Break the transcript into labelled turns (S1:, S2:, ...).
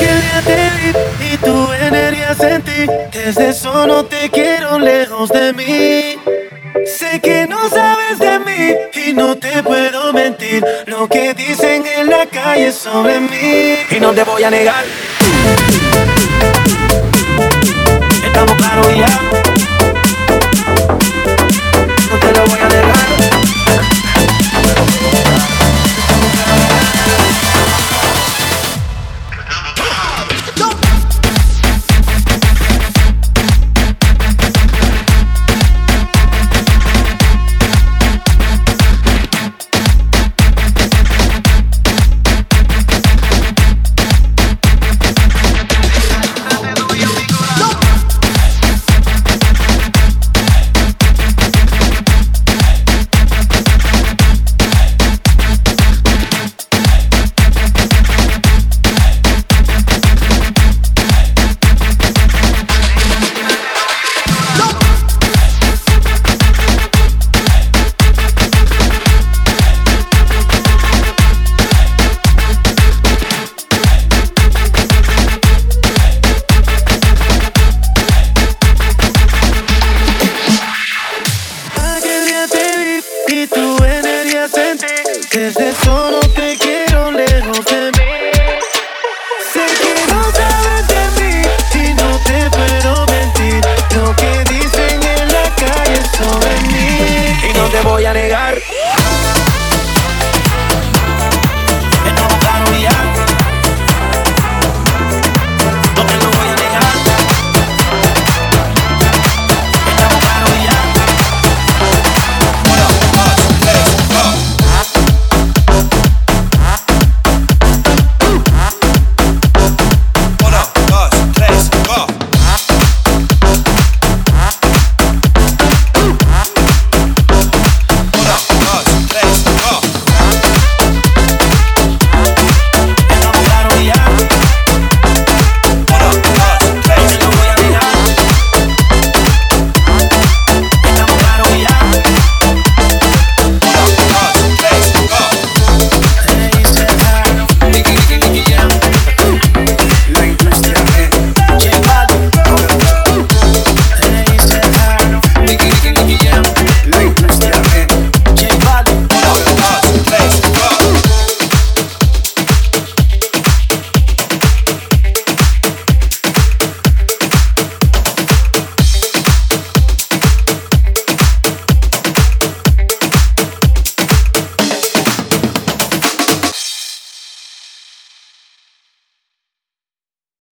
S1: Aquel día te vi y tu energía sentí. Desde eso no te quiero lejos de mí. Sé que no sabes de mí y no te puedo mentir. Lo que dicen en la calle sobre mí. Y no te voy a negar. Estamos claros ya. Desde eso no te quiero lejos de mí. Sé que no sabes de mí y no te puedo mentir. Lo que dicen en la calle sobre mí. Y no te voy a negar.